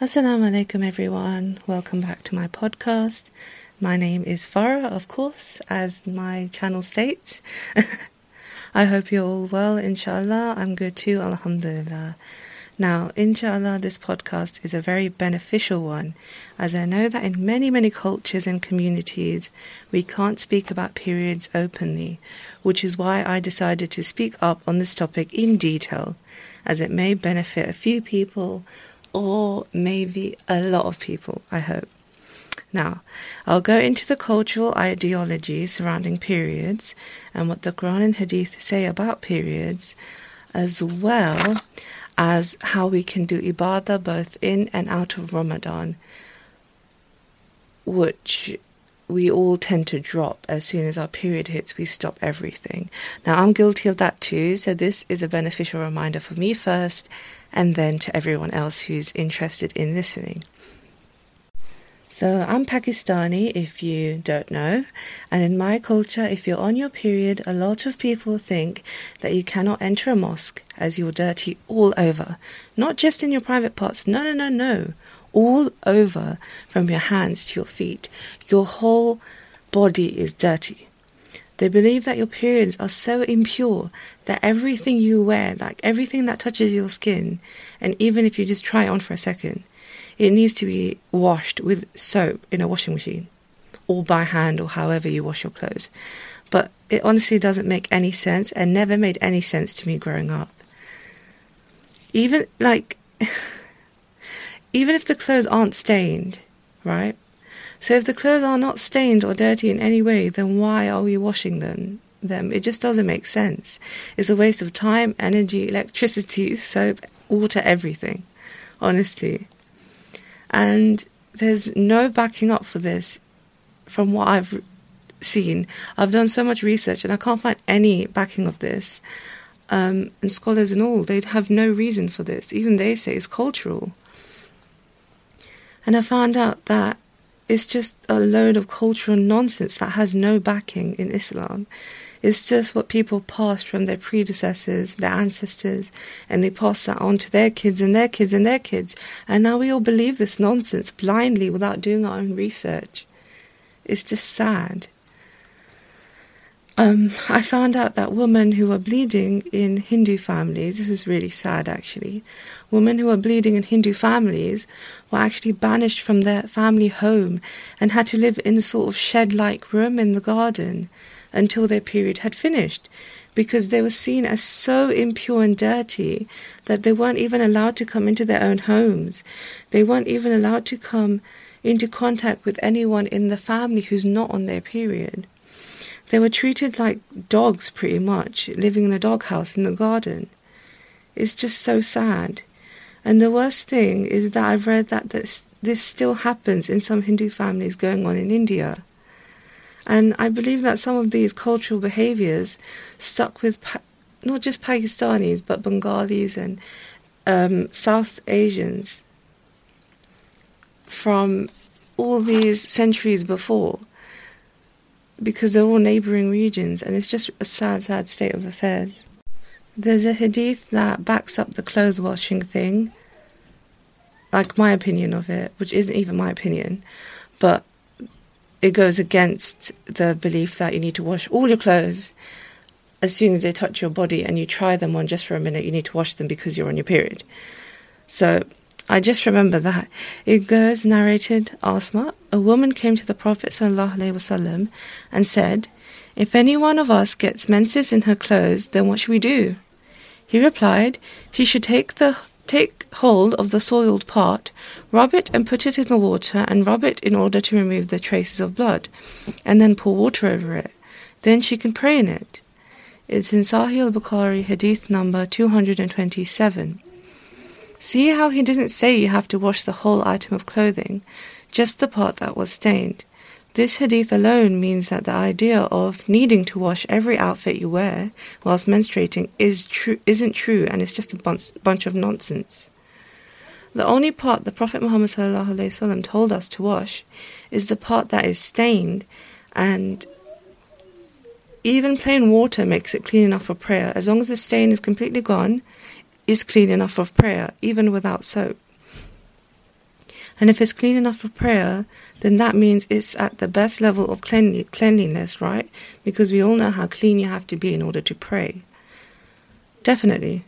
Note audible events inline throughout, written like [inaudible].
Assalamu alaikum, everyone. Welcome back to my podcast. My name is Farah, of course, as my channel states. [laughs] I hope you're all well, inshallah. I'm good too, alhamdulillah. Now, inshallah, this podcast is a very beneficial one, as I know that in many, many cultures and communities, we can't speak about periods openly, which is why I decided to speak up on this topic in detail, as it may benefit a few people or maybe a lot of people, I hope. Now, I'll go into the cultural ideology surrounding periods and what the Quran and Hadith say about periods, as well as how we can do ibadah both in and out of Ramadan, which we all tend to drop as soon as our period hits, we stop everything. Now, I'm guilty of that too, so this is a beneficial reminder for me first and then to everyone else who's interested in listening. So, I'm Pakistani if you don't know, and in my culture, if you're on your period, a lot of people think that you cannot enter a mosque as you're dirty all over. Not just in your private parts, no, no, no, no. All over from your hands to your feet. Your whole body is dirty. They believe that your periods are so impure that everything you wear, like everything that touches your skin, and even if you just try it on for a second, it needs to be washed with soap in a washing machine or by hand or however you wash your clothes. But it honestly doesn't make any sense and never made any sense to me growing up. Even like, [laughs] even if the clothes aren't stained, right? So if the clothes are not stained or dirty in any way, then why are we washing them? Them. It just doesn't make sense. It's a waste of time, energy, electricity, [laughs] soap, water, everything. Honestly. And there's no backing up for this from what I've seen. I've done so much research and I can't find any backing of this. Um, and scholars and all, they have no reason for this. Even they say it's cultural. And I found out that it's just a load of cultural nonsense that has no backing in Islam. It's just what people passed from their predecessors, their ancestors, and they pass that on to their kids and their kids and their kids. And now we all believe this nonsense blindly without doing our own research. It's just sad. Um, I found out that women who are bleeding in Hindu families, this is really sad actually, women who are bleeding in Hindu families were actually banished from their family home and had to live in a sort of shed like room in the garden until their period had finished because they were seen as so impure and dirty that they weren't even allowed to come into their own homes. They weren't even allowed to come into contact with anyone in the family who's not on their period. They were treated like dogs pretty much, living in a doghouse in the garden. It's just so sad. And the worst thing is that I've read that this, this still happens in some Hindu families going on in India. And I believe that some of these cultural behaviors stuck with pa- not just Pakistanis, but Bengalis and um, South Asians from all these centuries before because they're all neighboring regions, and it's just a sad, sad state of affairs. There's a hadith that backs up the clothes washing thing, like my opinion of it, which isn't even my opinion, but it goes against the belief that you need to wash all your clothes as soon as they touch your body and you try them on just for a minute, you need to wash them because you're on your period. So I just remember that. It narrated Asma, a woman came to the Prophet ﷺ and said, If any one of us gets menses in her clothes, then what should we do? He replied, She should take the take hold of the soiled part, rub it and put it in the water, and rub it in order to remove the traces of blood, and then pour water over it. Then she can pray in it. It's in Sahih al Bukhari, hadith number 227. See how he didn't say you have to wash the whole item of clothing, just the part that was stained. This hadith alone means that the idea of needing to wash every outfit you wear whilst menstruating is true, isn't true and it's just a bunch, bunch of nonsense. The only part the Prophet Muhammad told us to wash is the part that is stained, and even plain water makes it clean enough for prayer. As long as the stain is completely gone, is clean enough for prayer, even without soap. And if it's clean enough for prayer, then that means it's at the best level of cleanliness, right? Because we all know how clean you have to be in order to pray. Definitely.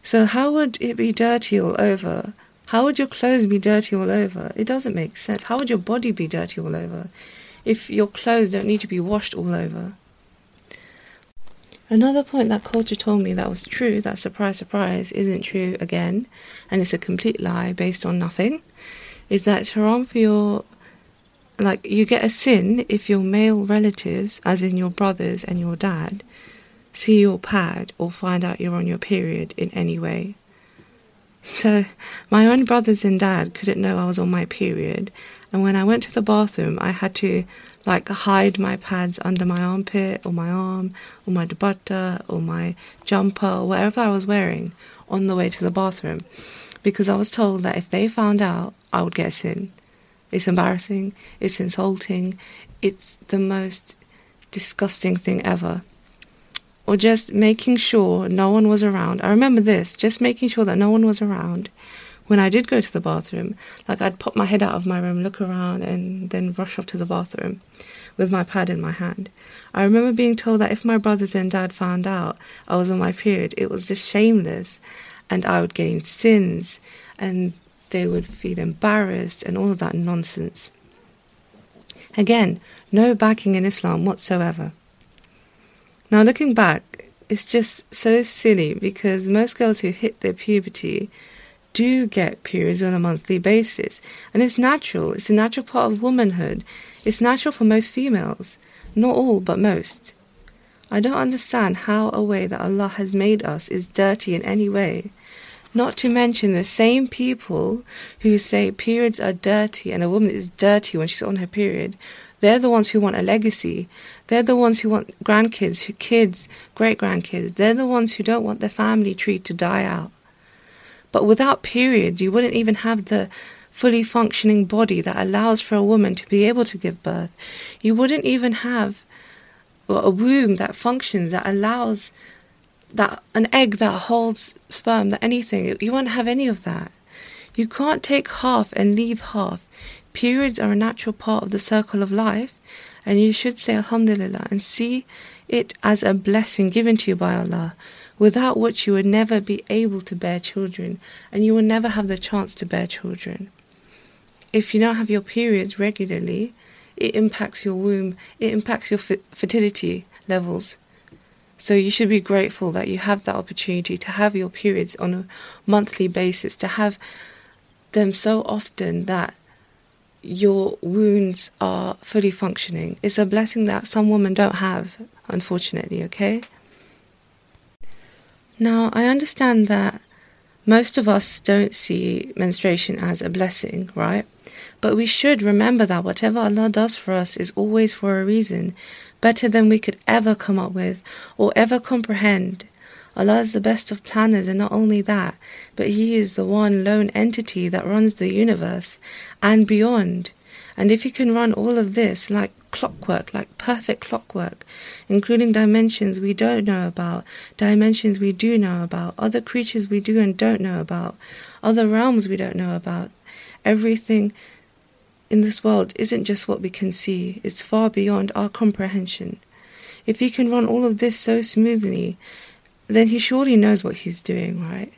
So, how would it be dirty all over? How would your clothes be dirty all over? It doesn't make sense. How would your body be dirty all over if your clothes don't need to be washed all over? Another point that culture told me that was true, that surprise, surprise, isn't true again, and it's a complete lie based on nothing, is that your, like, you get a sin if your male relatives, as in your brothers and your dad, see your pad or find out you're on your period in any way. So, my own brothers and dad couldn't know I was on my period, and when I went to the bathroom, I had to like hide my pads under my armpit or my arm or my dupatta or my jumper or whatever I was wearing on the way to the bathroom because I was told that if they found out, I would get sin. It's embarrassing, it's insulting, it's the most disgusting thing ever. Or just making sure no one was around. I remember this, just making sure that no one was around when I did go to the bathroom, like I'd pop my head out of my room, look around, and then rush off to the bathroom with my pad in my hand. I remember being told that if my brothers and dad found out I was on my period, it was just shameless, and I would gain sins, and they would feel embarrassed, and all of that nonsense. Again, no backing in Islam whatsoever. Now, looking back, it's just so silly because most girls who hit their puberty do get periods on a monthly basis. And it's natural, it's a natural part of womanhood. It's natural for most females. Not all, but most. I don't understand how a way that Allah has made us is dirty in any way. Not to mention the same people who say periods are dirty and a woman is dirty when she's on her period. They're the ones who want a legacy. They're the ones who want grandkids, who kids, great grandkids. They're the ones who don't want their family tree to die out. But without periods, you wouldn't even have the fully functioning body that allows for a woman to be able to give birth. You wouldn't even have a womb that functions, that allows that an egg that holds sperm, that anything. You won't have any of that. You can't take half and leave half. Periods are a natural part of the circle of life, and you should say Alhamdulillah and see it as a blessing given to you by Allah without which you would never be able to bear children and you will never have the chance to bear children. If you don't have your periods regularly, it impacts your womb, it impacts your fertility levels. So you should be grateful that you have that opportunity to have your periods on a monthly basis, to have them so often that your wounds are fully functioning. It's a blessing that some women don't have, unfortunately, okay? Now, I understand that most of us don't see menstruation as a blessing, right? But we should remember that whatever Allah does for us is always for a reason, better than we could ever come up with or ever comprehend. Allah is the best of planners, and not only that, but He is the one lone entity that runs the universe and beyond. And if He can run all of this like clockwork, like perfect clockwork, including dimensions we don't know about, dimensions we do know about, other creatures we do and don't know about, other realms we don't know about. Everything in this world isn't just what we can see, it's far beyond our comprehension. If he can run all of this so smoothly, then he surely knows what he's doing, right?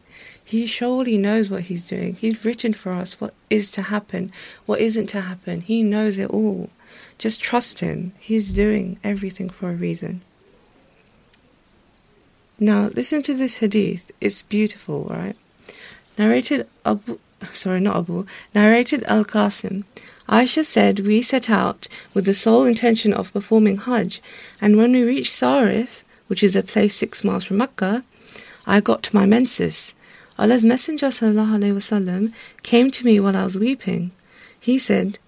He surely knows what He's doing. He's written for us what is to happen, what isn't to happen. He knows it all. Just trust Him. He's doing everything for a reason. Now, listen to this hadith. It's beautiful, right? Narrated Abu, sorry, not Abu, narrated Al Qasim. Aisha said, We set out with the sole intention of performing Hajj, and when we reached Sarif, which is a place six miles from Mecca, I got to my menses. Allah's Messenger وسلم, came to me while I was weeping. He said,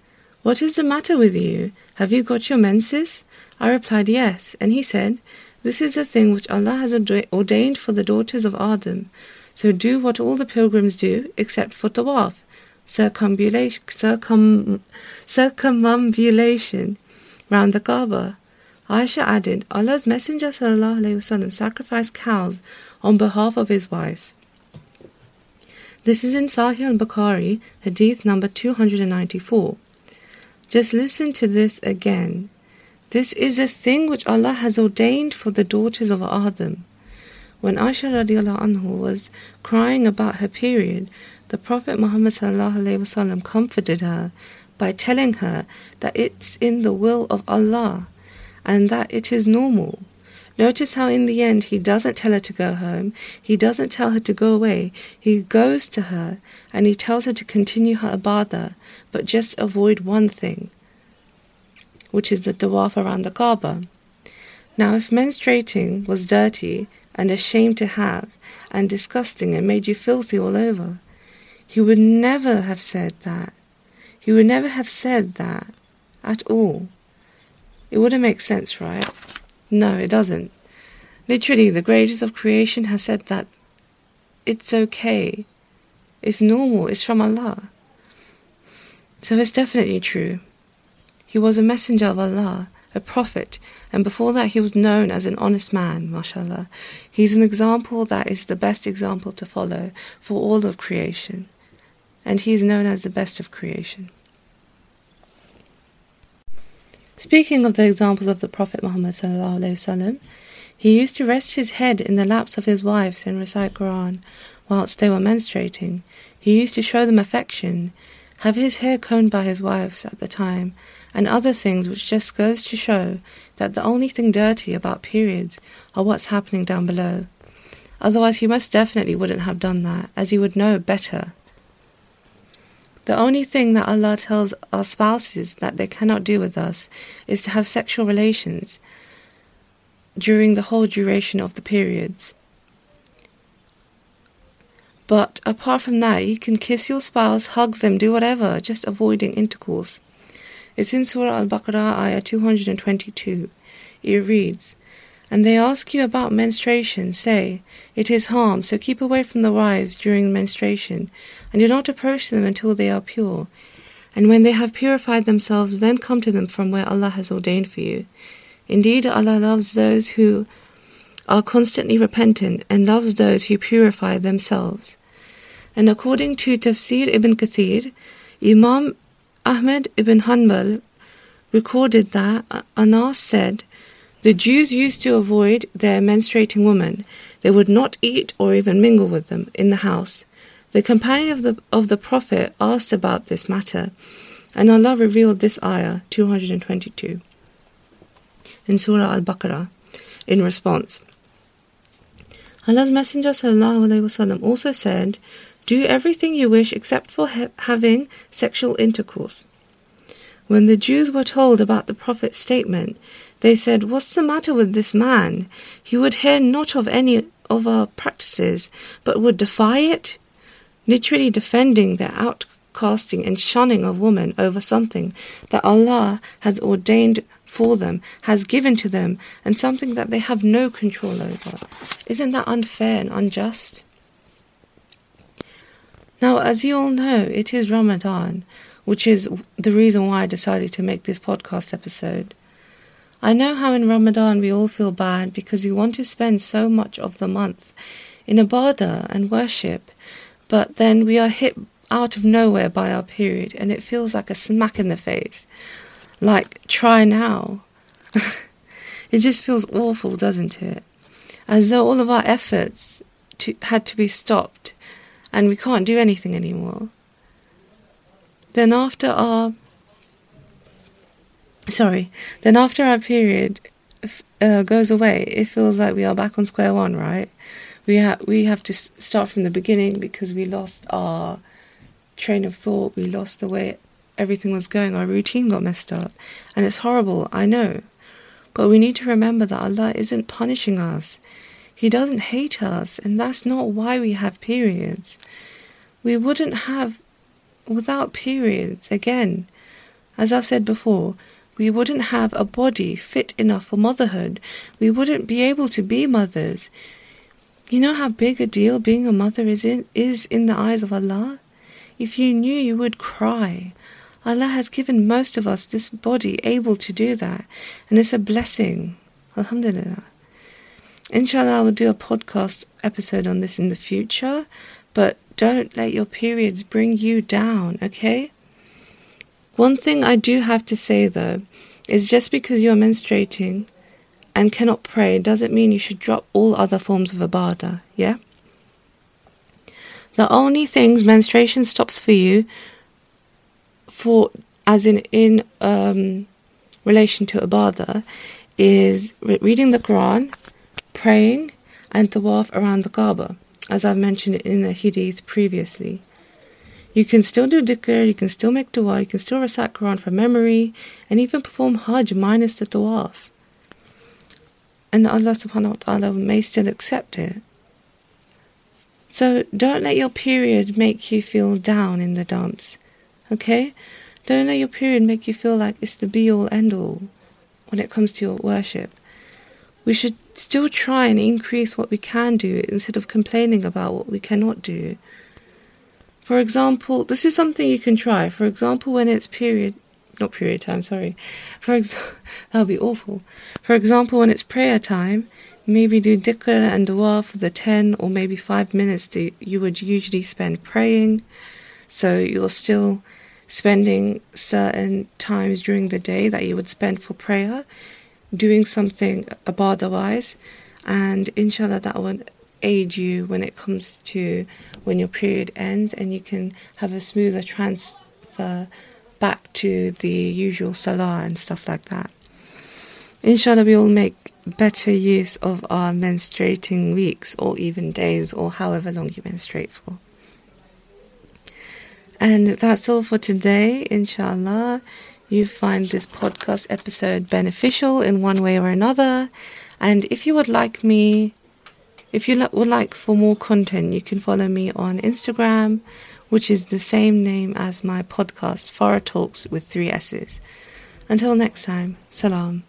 What is the matter with you? Have you got your menses? I replied, Yes. And he said, This is a thing which Allah has ordained for the daughters of Adam. So do what all the pilgrims do, except for tawaf, circumambulation, circum, circumambulation round the Kaaba. Aisha added, Allah's Messenger وسلم, sacrificed cows on behalf of his wives. This is in Sahih al Bukhari, hadith number 294. Just listen to this again. This is a thing which Allah has ordained for the daughters of Adam. When Aisha anhu was crying about her period, the Prophet Muhammad comforted her by telling her that it's in the will of Allah and that it is normal. Notice how in the end he doesn't tell her to go home, he doesn't tell her to go away, he goes to her and he tells her to continue her ibadah, but just avoid one thing, which is the tawaf around the Kaaba. Now, if menstruating was dirty and a shame to have and disgusting and made you filthy all over, he would never have said that. He would never have said that at all. It wouldn't make sense, right? No, it doesn't. Literally, the greatest of creation has said that it's okay, it's normal, it's from Allah. So it's definitely true. He was a messenger of Allah, a prophet, and before that he was known as an honest man, mashallah. He's an example that is the best example to follow for all of creation, and he is known as the best of creation. Speaking of the examples of the Prophet Muhammad وسلم, he used to rest his head in the laps of his wives and recite Quran whilst they were menstruating. He used to show them affection, have his hair combed by his wives at the time, and other things which just goes to show that the only thing dirty about periods are what's happening down below. Otherwise, he most definitely wouldn't have done that, as he would know better. The only thing that Allah tells our spouses that they cannot do with us is to have sexual relations during the whole duration of the periods. But apart from that, you can kiss your spouse, hug them, do whatever, just avoiding intercourse. It's in Surah Al Baqarah, ayah 222. It reads, and they ask you about menstruation, say, It is harm, so keep away from the wives during menstruation, and do not approach them until they are pure. And when they have purified themselves, then come to them from where Allah has ordained for you. Indeed, Allah loves those who are constantly repentant and loves those who purify themselves. And according to Tafsir ibn Kathir, Imam Ahmed ibn Hanbal recorded that Anas said, the Jews used to avoid their menstruating women. They would not eat or even mingle with them in the house. The companion of the, of the Prophet asked about this matter, and Allah revealed this ayah 222 in Surah Al Baqarah in response. Allah's Messenger وسلم, also said, Do everything you wish except for ha- having sexual intercourse. When the Jews were told about the Prophet's statement, they said, What's the matter with this man? He would hear not of any of our practices, but would defy it, literally defending their outcasting and shunning of women over something that Allah has ordained for them, has given to them, and something that they have no control over. Isn't that unfair and unjust? Now, as you all know, it is Ramadan, which is the reason why I decided to make this podcast episode. I know how in Ramadan we all feel bad because we want to spend so much of the month in ibadah and worship, but then we are hit out of nowhere by our period and it feels like a smack in the face. Like, try now. [laughs] it just feels awful, doesn't it? As though all of our efforts to, had to be stopped and we can't do anything anymore. Then, after our sorry, then after our period uh, goes away, it feels like we are back on square one, right? We have we have to start from the beginning because we lost our train of thought, we lost the way everything was going, our routine got messed up, and it's horrible, I know. But we need to remember that Allah isn't punishing us. He doesn't hate us, and that's not why we have periods. We wouldn't have without periods, again. As I've said before, we wouldn't have a body fit enough for motherhood. We wouldn't be able to be mothers. You know how big a deal being a mother is in, is in the eyes of Allah? If you knew, you would cry. Allah has given most of us this body able to do that, and it's a blessing. Alhamdulillah. Inshallah, I will do a podcast episode on this in the future, but don't let your periods bring you down, okay? One thing I do have to say though is just because you're menstruating and cannot pray doesn't mean you should drop all other forms of ibadah, yeah? The only things menstruation stops for you for as in in um, relation to ibadah is re- reading the Quran, praying and tawaf around the Kaaba, as I've mentioned in the hadith previously. You can still do dhikr, you can still make dua, you can still recite Quran from memory, and even perform Hajj minus the tawaf. And Allah subhanahu wa ta'ala may still accept it. So don't let your period make you feel down in the dumps. Okay? Don't let your period make you feel like it's the be all end all when it comes to your worship. We should still try and increase what we can do instead of complaining about what we cannot do. For example, this is something you can try. For example, when it's period, not period time, sorry. For [laughs] that would be awful. For example, when it's prayer time, maybe do dhikr and dua for the 10 or maybe 5 minutes that you would usually spend praying. So you're still spending certain times during the day that you would spend for prayer, doing something otherwise, and inshallah that would aid you when it comes to when your period ends and you can have a smoother transfer back to the usual salah and stuff like that. Inshallah, we will make better use of our menstruating weeks or even days or however long you menstruate for. And that's all for today, inshallah. You find this podcast episode beneficial in one way or another. And if you would like me, if you would like for more content, you can follow me on Instagram, which is the same name as my podcast, Farah Talks with three S's. Until next time, salam.